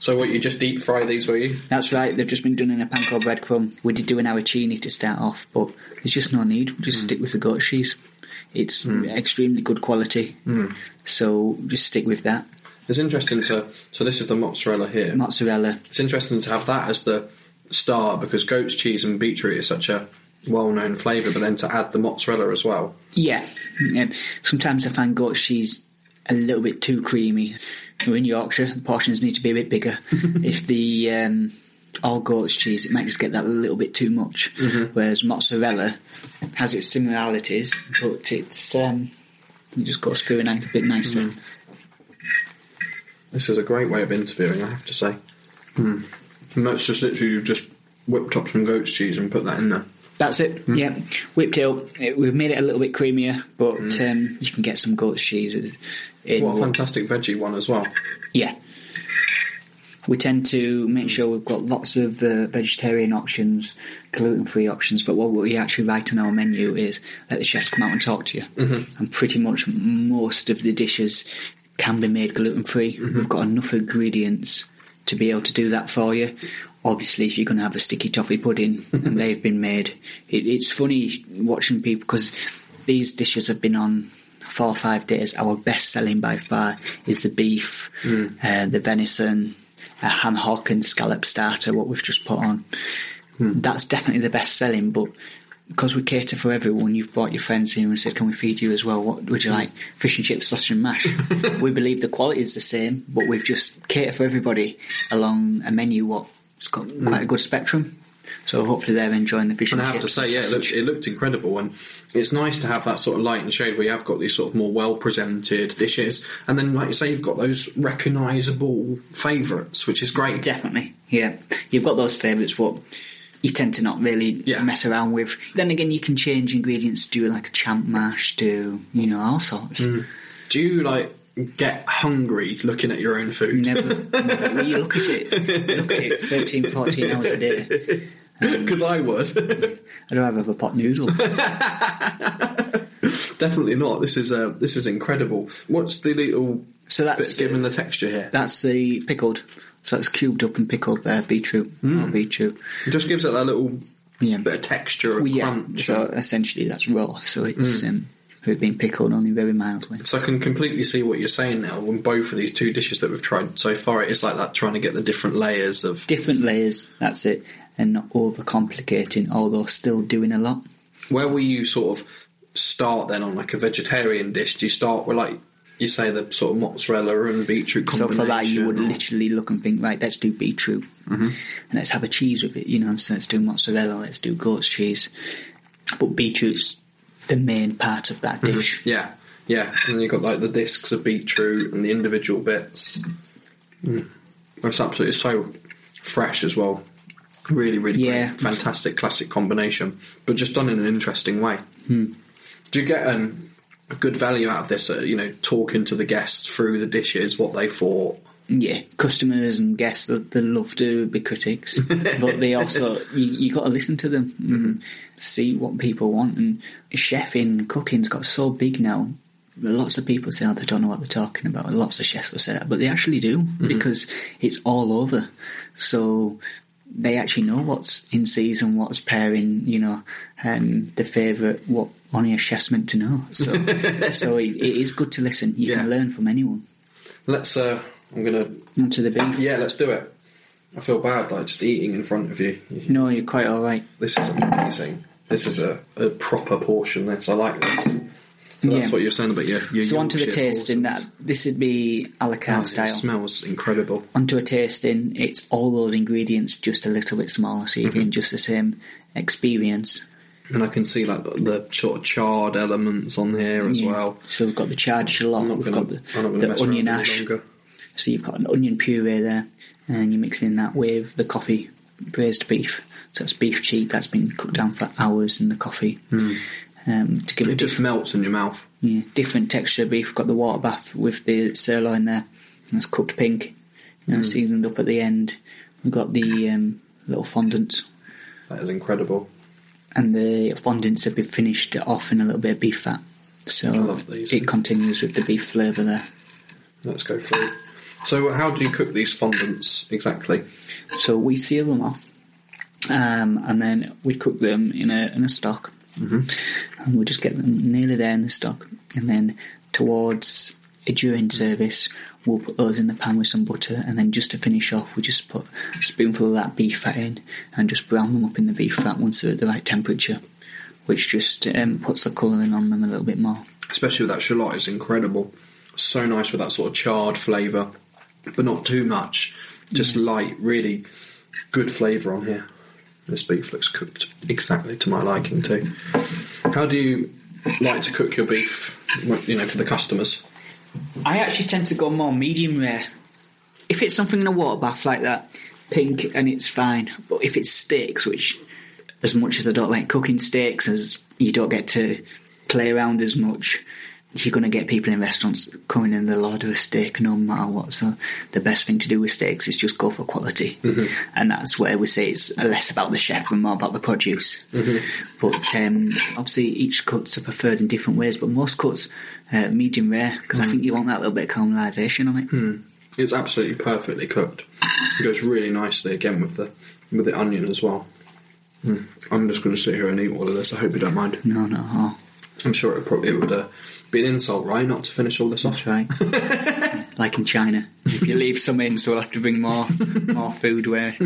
So what? You just deep fry these, were you? That's right, they've just been done in a panko breadcrumb. We did do an arancini to start off, but there's just no need. We just hmm. stick with the goat cheese. It's hmm. extremely good quality, hmm. so just stick with that. It's interesting to. So this is the mozzarella here. Mozzarella, It's interesting to have that as the start because goat's cheese and beetroot is such a well-known flavour, but then to add the mozzarella as well. yeah. Sometimes I find goat cheese a little bit too creamy. We're in Yorkshire, the portions need to be a bit bigger. if the um, all goat's cheese, it might just get that a little bit too much. Whereas mozzarella has its similarities, but it's um, it just goes through a bit nicer. This is a great way of interviewing, I have to say. Hmm. And that's just literally you just whipped up some goat's cheese and put that in there. That's it. Yeah, whipped up. We've made it a little bit creamier, but um, you can get some goat's cheese in. What a fantastic veggie one as well. yeah. We tend to make sure we've got lots of uh, vegetarian options, gluten-free options. But what we actually write on our menu is let the chefs come out and talk to you. And pretty much most of the dishes can be made gluten-free. We've got enough ingredients to be able to do that for you. Obviously, if you're going to have a sticky toffee pudding and they've been made, it, it's funny watching people because these dishes have been on four or five days. Our best selling by far is the beef, hmm. uh, the venison, a ham hock and scallop starter, what we've just put on. Hmm. That's definitely the best selling, but because we cater for everyone, you've brought your friends here and said, Can we feed you as well? What would you hmm. like? Fish and chips, sausage and mash. we believe the quality is the same, but we've just catered for everybody along a menu what's got quite a good spectrum. So hopefully they're enjoying the fish And and, I have to say, yeah, it looked, it looked incredible, and it's nice to have that sort of light and shade where you have got these sort of more well presented dishes, and then, like you say, you've got those recognisable favourites, which is great. Definitely, yeah. You've got those favourites, what you tend to not really Yeah. mess around with. Then again, you can change ingredients, do like a champ mash, do you know all sorts. Mm. Do you like get hungry looking at your own food? Never, never. You look at it, you look at it 13, 14 hours a day. Because I would. I'd rather have a pot noodle. Definitely not. This is uh, this is incredible. What's the little So bit that's giving the texture here? that's the pickled. So that's cubed up and pickled there, beetroot or beetroot. It just gives it that little Yeah. bit of texture, a Well, yeah. crunch. So essentially, that's raw. So it's um, it being pickled only very mildly. So I can completely see what you're saying now. When both of these two dishes that we've tried so far, it is like that trying to get the different layers of. Different layers. That's it, and not overcomplicating. Although still doing a lot. Where will you sort of start then on like a vegetarian dish? Do you start with like you say the sort of mozzarella and beetroot So combination? for that, you would literally look and think, right, let's do beetroot, mm-hmm. and let's have a cheese with it. You know, so let's do mozzarella, let's do goat's cheese. But beetroot's the main part of that dish. Yeah, Yeah, and then you've got like the discs of beetroot and the individual bits. Mm. It's absolutely so fresh as well. Really, really Yeah. great. Fantastic classic combination, but just done in an interesting way. Do you get um, a good value out of this? Uh, you know, talking to the guests through the dishes, what they thought. Yeah, customers and guests they, they love to be critics, but they also you, you got to listen to them and see what people want. And chefing, cooking's got so big now. Lots of people say oh, they don't know what they're talking about. Lots of chefs will say that, but they actually do because it's all over. So they actually know what's in season, what's pairing. You know, um, the favourite, what only a chef's meant to know. So, so it, it is good to listen. You Yeah. can learn from anyone. Let's. Uh, I'm gonna. Onto the beef. Yeah, let's do it. I feel bad, like just eating in front of you. No, you're quite all right. This is amazing. This is a, a proper portion. This I like this. So that's Yeah. what you're saying about your. your So onto the Yorkshire tasting, that portions. this would be a la Oh, carte it style. smells incredible. Onto a tasting, it's all those ingredients just a little bit smaller, so you're Mm-hmm. getting just the same experience. And I can see like the sort of charred elements on here as Yeah. well. So we've got the charred shallot, I'm not we've gonna, got the, I'm not gonna the onion ash. longer. So you've got an onion puree there, and you're mixing that with the coffee braised beef. So it's beef cheek that's been cooked down for hours in the coffee um, to give. It it just melts in your mouth. yeah, different texture beef. We've got the water bath with the sirloin there, and it's cooked pink, you know, seasoned up at the end. We've got the um, little fondants, That is incredible. and the fondants have been finished off in a little bit of beef fat. So I love these. it continues with the beef flavour there. Let's go through. So, how do you cook these fondants exactly? So we seal them off, um, and then we cook them in a in a stock, mm-hmm. and we just get them nearly there in the stock, and then towards a during service, we'll put those in the pan with some butter, and then just to finish off, we just put a spoonful of that beef fat in, and just brown them up in the beef fat once they're at the right temperature, which just um, puts the colouring on them a little bit more. Especially with that shallot, it's incredible. So nice with that sort of charred flavour, but not too much. Just mm. light, really good flavour on here. This beef looks cooked exactly to my liking too. How do you like to cook your beef? You know, for the customers. I actually tend to go more medium rare. If it's something in a water bath like that, pink and it's fine. But if it's steaks, which as much as I don't like cooking steaks, as you don't get to play around as much, you're going to get people in restaurants coming in they'll order a steak no matter what. So the best thing to do with steaks is just go for quality, and that's where we say it's less about the chef and more about the produce. But um, obviously each cuts are preferred in different ways. But most cuts uh, medium rare because I think you want that little bit of caramelisation on it. It's absolutely perfectly cooked. It goes really nicely again with the with the onion as well. Mm. I'm just going to sit here and eat all of this. I hope you don't mind. No, no, I'm sure it probably it would uh, be an insult, right, not to finish all this off. that's right. like in China, if you leave some in, so we'll have to bring more more food. Where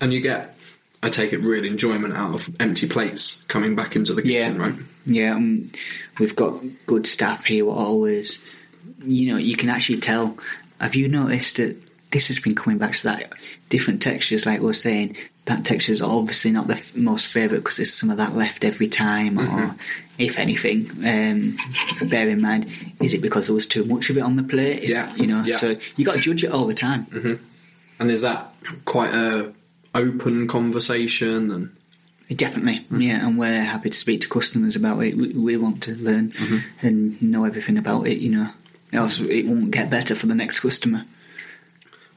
And you get, I take it, real enjoyment out of empty plates coming back into the kitchen, Yeah. right? Yeah, um, we've got good staff here. What always, you know, you can actually tell. Have you noticed that this has been coming back to that different textures? Like we we're saying, that texture is obviously not the f- most favourite because there's some of that left every time, or if anything. Um, bear in mind, is it because there was too much of it on the plate? Is- Yeah, you know. yeah. So you got to judge it all the time. And is that quite a open conversation? And Definitely, Mm-hmm. yeah, and we're happy to speak to customers about it. We, we want to learn Mm-hmm. and know everything about it. You know, else it won't get better for the next customer.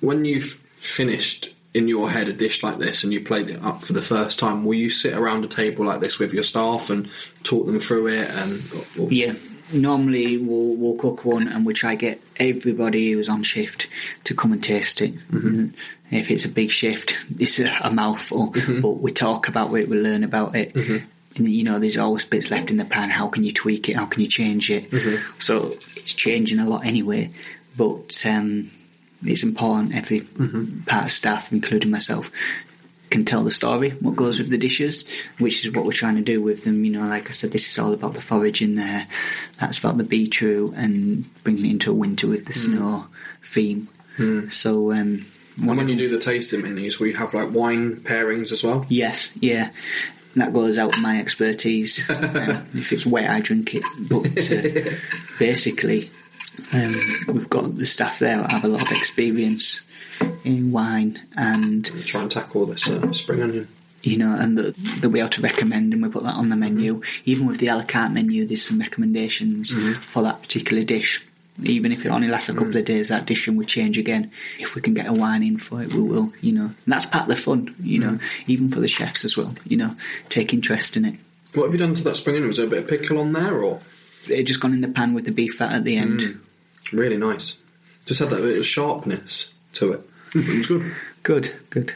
When you've finished in your head a dish like this and you played it up for the first time, will you sit around a table like this with your staff and talk them through it? And or- Yeah, normally we'll we'll cook one and we try get everybody who's on shift to come and taste it. Mm-hmm. If it's a big shift, it's a, a mouthful, but we talk about it, we learn about it. Mm-hmm. And you know, there's always bits left in the pan. How can you tweak it? How can you change it? Mm-hmm. So it's changing a lot anyway. But um, it's important every Mm-hmm. part of staff, including myself, can tell the story, what goes with the dishes, which is what we're trying to do with them. You know, like I said, this is all about the forage in there. That's about the beetroot and bringing it into a winter with the snow theme. So, um, and when you do the tasting menus, we have like wine pairings as well. yes, yeah. that goes out of my expertise. Uh, if it's wet, I drink it. But uh, basically, um, we've got the staff there that have a lot of experience in wine and Try and tackle this uh, spring onion. you know, and that they'll be able to recommend, and we put that on the menu. Mm-hmm. Even with the a la carte menu, there's some recommendations mm-hmm. for that particular dish. Even if it only lasts a couple mm. of days, that dish and we change again. If we can get a wine in for it, we will. You know, and that's part of the fun. You know, mm. even for the chefs as well. You know, take interest in it. What have you done to that spring onion? Was there a bit of pickle on there, or It just gone in the pan with the beef fat at the end. Mm. Really nice? Just had that bit of sharpness to it. it was good. Good, good.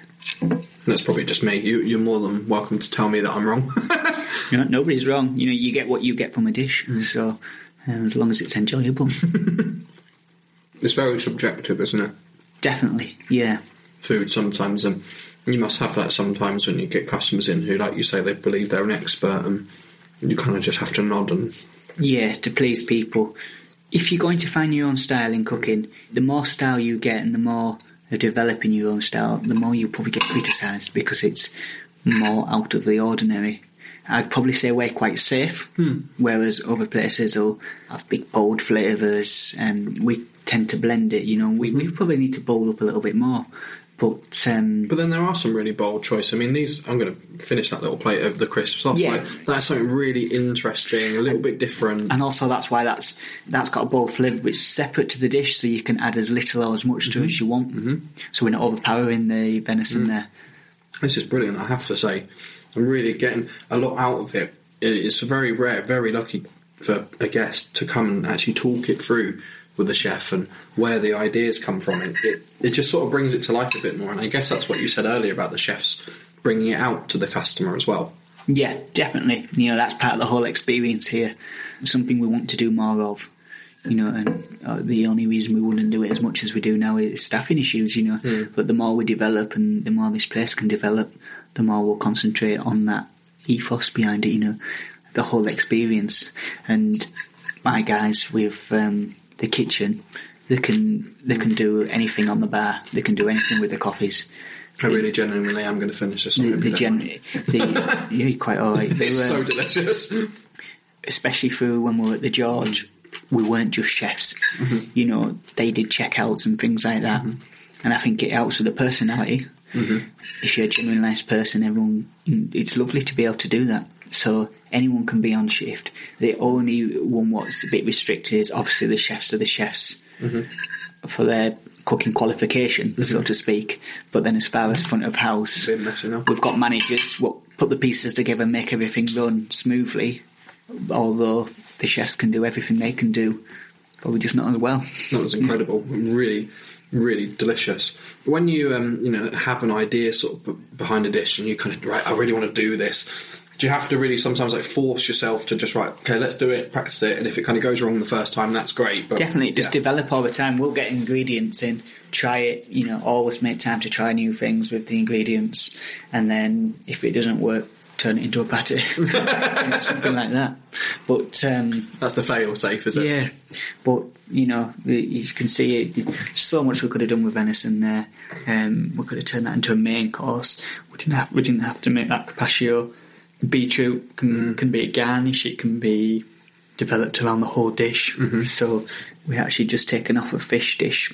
That's probably just me. You, you're more than welcome to tell me that I'm wrong. You know, nobody's wrong. You know, you get what you get from a dish. So uh, as long as it's enjoyable, it's very subjective, isn't it? definitely, yeah. Food sometimes, and you must have that sometimes when you get customers in who, like you say, they believe they're an expert, and you kind of just have to nod and Yeah, to please people. If you're going to find your own style in cooking, the more style you get and the more you're developing your own style, the more you probably get criticised because it's more out of the ordinary. I'd probably say we're quite safe, hmm. whereas other places will have big bold flavours and we tend to blend it, you know. We, mm-hmm. we probably need to bold up a little bit more. But um, But then there are some really bold choices. I mean, these. I'm going to finish that little plate of the crisps off. Yeah. Like, that's something really interesting, a little bit different. and also that's why that's that's got a bold flavour which is separate to the dish, so you can add as little or as much to it as you want. Mm-hmm. So we're not overpowering the venison there. This is brilliant. I have to say, I'm really getting a lot out of it. It's very rare, very lucky for a guest to come and actually talk it through with the chef and where the ideas come from. It, it it just sort of brings it to life a bit more. And I guess that's what you said earlier about the chefs bringing it out to the customer as well. Yeah, definitely. You know, that's part of the whole experience here. Something we want to do more of. You know, and uh, the only reason we wouldn't do it as much as we do now is staffing issues. You know, but the more we develop and the more this place can develop, the more we'll concentrate on that ethos behind it. You know, the whole experience. And my guys with um, the kitchen, they can they can do anything on the bar. They can do anything with the coffees. I really genuinely am going to finish this. The, the gen, the, you're quite alright. They It's were- so delicious. especially through when we were at the George, we weren't just chefs. Mm-hmm. You know, they did checkouts and things like that. Mm-hmm. And I think it helps with the personality. Mm-hmm. If you're a genuine nice person, everyone, it's lovely to be able to do that. So anyone can be on shift. The only one what's a bit restricted is obviously the chefs are the chefs for their cooking qualification, so to speak. But then as far as front of house, Bit messy now. we've got managers what put the pieces together make everything run smoothly. Although the chefs can do everything they can do, probably just not as well. That was incredible. Really, really delicious. When you um, you know have an idea sort of behind a dish and you kind of right, I really want to do this. Do you have to really sometimes like force yourself to just right, okay, let's do it, practice it, and if it kind of goes wrong the first time, that's great. But Definitely, just yeah. develop all the time. We'll get ingredients in, try it. You know, always make time to try new things with the ingredients, and then if it doesn't work, turn it into a patty, something like that. But um, that's the fail safe, is it? Yeah, but you know, you can see it. So much we could have done with venison there. Um, we could have turned that into a main course. We didn't have. We didn't have to make that carpaccio. Beetroot can mm. can be a garnish. It can be developed around the whole dish. Mm-hmm. So we actually just taken off a fish dish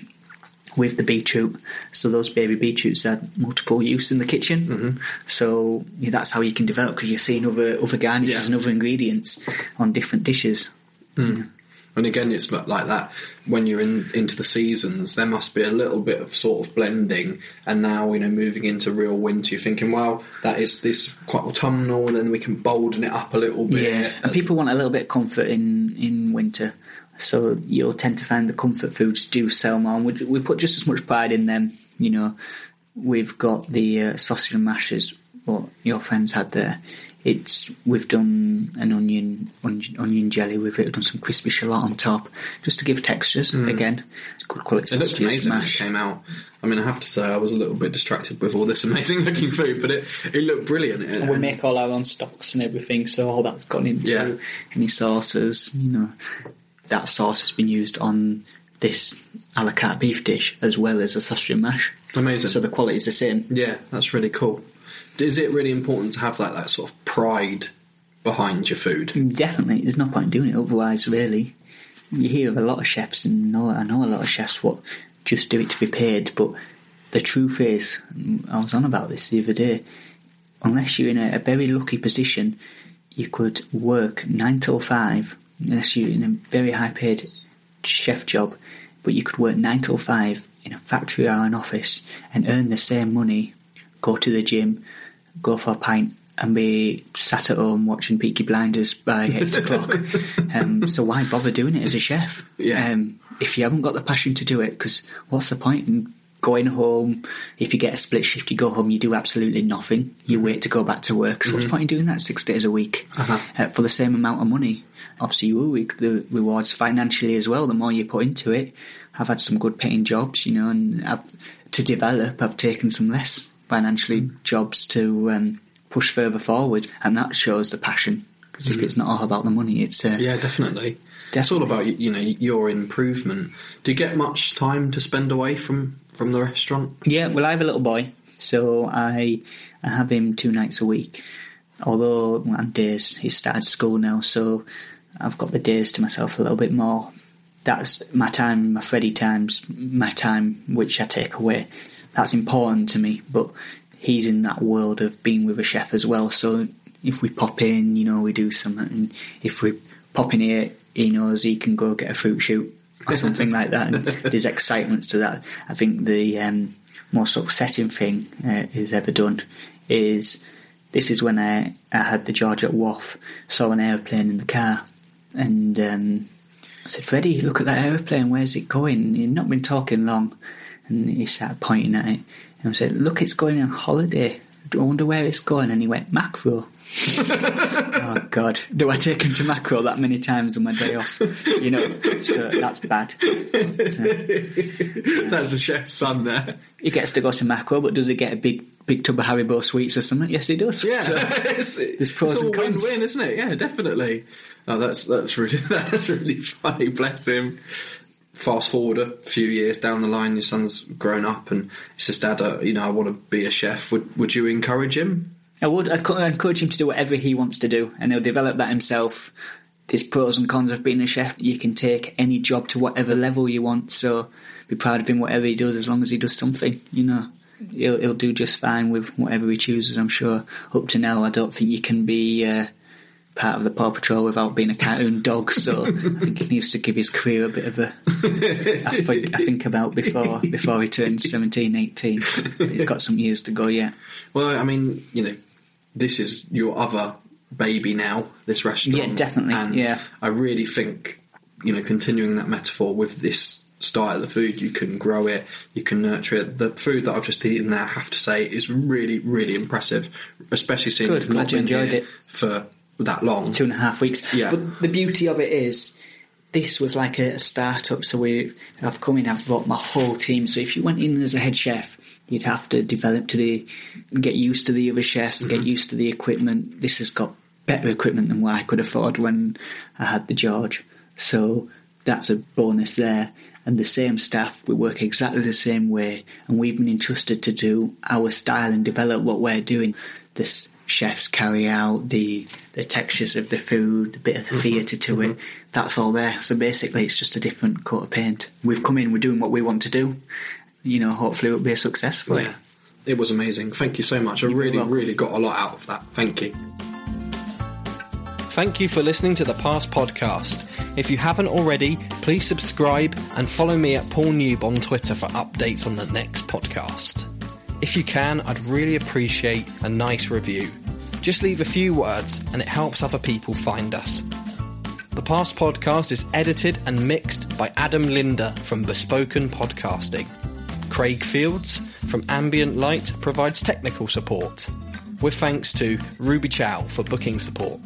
with the beetroot. So those baby beetroots had multiple use in the kitchen. Mm-hmm. So yeah, that's how you can develop because you're seeing other other garnishes Yeah. and other ingredients on different dishes. Mm. And again, it's like that. When you're in into the seasons, there must be a little bit of sort of blending. And now, you know, moving into real winter, you're thinking, well, that is this quite autumnal, then we can bolden it up a little bit. Yeah, and people want a little bit of comfort in in winter, so you'll tend to find the comfort foods do sell more. And we, we put just as much pride in them. You know, we've got the uh, sausage and mashes. What your friends had there. It's we've done an onion onion, onion jelly with it. We've done some crispy shallot on top, just to give textures. Mm. Again, it's good quality It looked amazing when it mash. came out. I mean, I have to say, I was a little bit distracted with all this amazing looking food, but it, it looked brilliant. It- And we make all our own stocks and everything, so all that's gone into Yeah. any sauces. You know, that sauce has been used on this a la carte beef dish as well as a sausage and mash. Amazing. So the quality is the same. Yeah, that's really cool. Is it really important to have like that sort of pride behind your food? Definitely, there's no point in doing it otherwise. Really, you hear of a lot of chefs, and know, I know a lot of chefs what just do it to be paid. But the truth is, mm, I was on about this the other day. Unless you're in a, a very lucky position, you could work nine till five. Unless you're in a very high paid chef job, but you could work nine till five in a factory or an office and earn the same money, go to the gym, go for a pint, and be sat at home watching Peaky Blinders by eight o'clock. Um, so why bother doing it as a chef? Yeah. Um, if you haven't got the passion to do it, because what's the point in going home? If you get a split shift, you go home, you do absolutely nothing. You wait to go back to work. So what's the point in doing that six days a week Uh-huh. uh, for the same amount of money? Obviously, you will reap the rewards financially as well. The more you put into it, I've had some good paying jobs, you know, and I've, to develop, I've taken some less financially jobs to um, push further forward, and that shows the passion. Because if it's not all about the money, it's uh, Yeah, definitely. It's all about you know your improvement. Do you get much time to spend away from from the restaurant? Yeah, well, I have a little boy, so I I have him two nights a week. Although and days he's started school now, so I've got the days to myself a little bit more. That's my time, my Freddie times, my time which I take away. That's important to me, but he's in that world of being with a chef as well. So if we pop in, you know, we do something. And if we pop in here, he knows he can go get a fruit shoot or something like that. And there's excitement to that. I think the um, most upsetting thing uh, he's ever done is this is when I, I had the George at Wath, saw an aeroplane in the car, and um, I said, Freddie, look at that aeroplane, where's it going? He'd not been talking long, and he started pointing at it, and I said, look, it's going on holiday. I wonder where it's going, and he went, Makro. oh God! Do I take him to Makro that many times on my day off? You know, so that's bad. That's a chef's son there. He gets to go to Makro, but does he get a big, big tub of Haribo sweets or something? Yes, he does. Yeah, So- it's, there's pros it's and cons. win-win, isn't it? Yeah, definitely. Oh, that's that's really that's really funny. Bless him. Fast forward a few years down the line, your son's grown up, and he says, "Dad, uh, you know, I want to be a chef." Would would you encourage him? I would. I'd encourage him to do whatever he wants to do, and he'll develop that himself. There's pros and cons of being a chef. You can take any job to whatever level you want. So be proud of him, whatever he does, as long as he does something. You know, he'll he'll do just fine with whatever he chooses. I'm sure. Up to now, I don't think you can be uh, part of the Paw Patrol without being a cartoon dog. So I think he needs to give his career a bit of a I think, I think about before before he turns 17, 18. He's got some years to go yet. Well, I mean, you know, this is your other baby now. This restaurant, Yeah, definitely, And yeah. I really think, you know, continuing that metaphor with this style of the food, you can grow it, you can nurture it. The food that I've just eaten there, I have to say, is really, really impressive. Especially seeing Good, glad you enjoyed it. for that long. two and a half weeks. Yeah. But the beauty of it is, this was like a, startup. So we, I've come in, I've brought my whole team. So if you went in as a head chef, you'd have to develop to the, get used to the other chefs, get mm-hmm. used to the equipment. This has got better equipment than what I could afford when I had the George. So that's a bonus there. And the same staff, we work exactly the same way, and we've been entrusted to do our style and develop what we're doing. The s- chefs carry out the the textures of the food, the bit of the mm-hmm. theatre to it. Mm-hmm. That's all there. So basically, it's just a different coat of paint. We've come in, we're doing what we want to do. You know, hopefully, it'll be a success for Yeah. it. It was amazing. Thank you so much. I You're really, welcome. really got a lot out of that. Thank you. Thank you for listening to the Pass Podcast. If you haven't already, please subscribe and follow me at Paul Newb on Twitter for updates on the next podcast. If you can, I'd really appreciate a nice review. Just leave a few words and it helps other people find us. The Pass Podcast is edited and mixed by Adam Linder from Bespoken Podcasting. Craig Fields from Ambient Light provides technical support. With thanks to Ruby Chow for booking support.